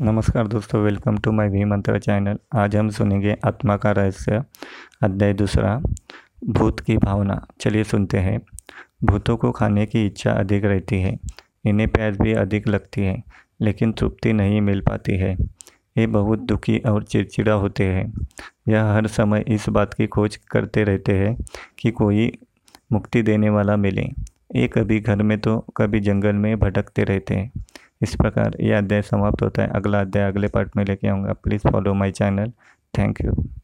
नमस्कार दोस्तों welcome to my V Mantra channel आज हम सुनेंगे आत्मा का रहस्य, अध्याय दूसरा, भूत की भावना। चलिए सुनते हैं। भूतों को खाने की इच्छा अधिक रहती है। इन्हें प्यास भी अधिक लगती है, लेकिन तृप्ति नहीं मिल पाती है। ये बहुत दुखी और चिड़चिड़ा होते हैं। यह हर समय इस बात की खोज करते रहते हैं कि कोई मुक्ति देने वाला मिले। ये कभी घर में तो कभी जंगल में भटकते रहते हैं। इस प्रकार यह अध्याय समाप्त होता है। अगला अध्याय अगले पार्ट में लेके आऊँगा। Please follow my channel thank you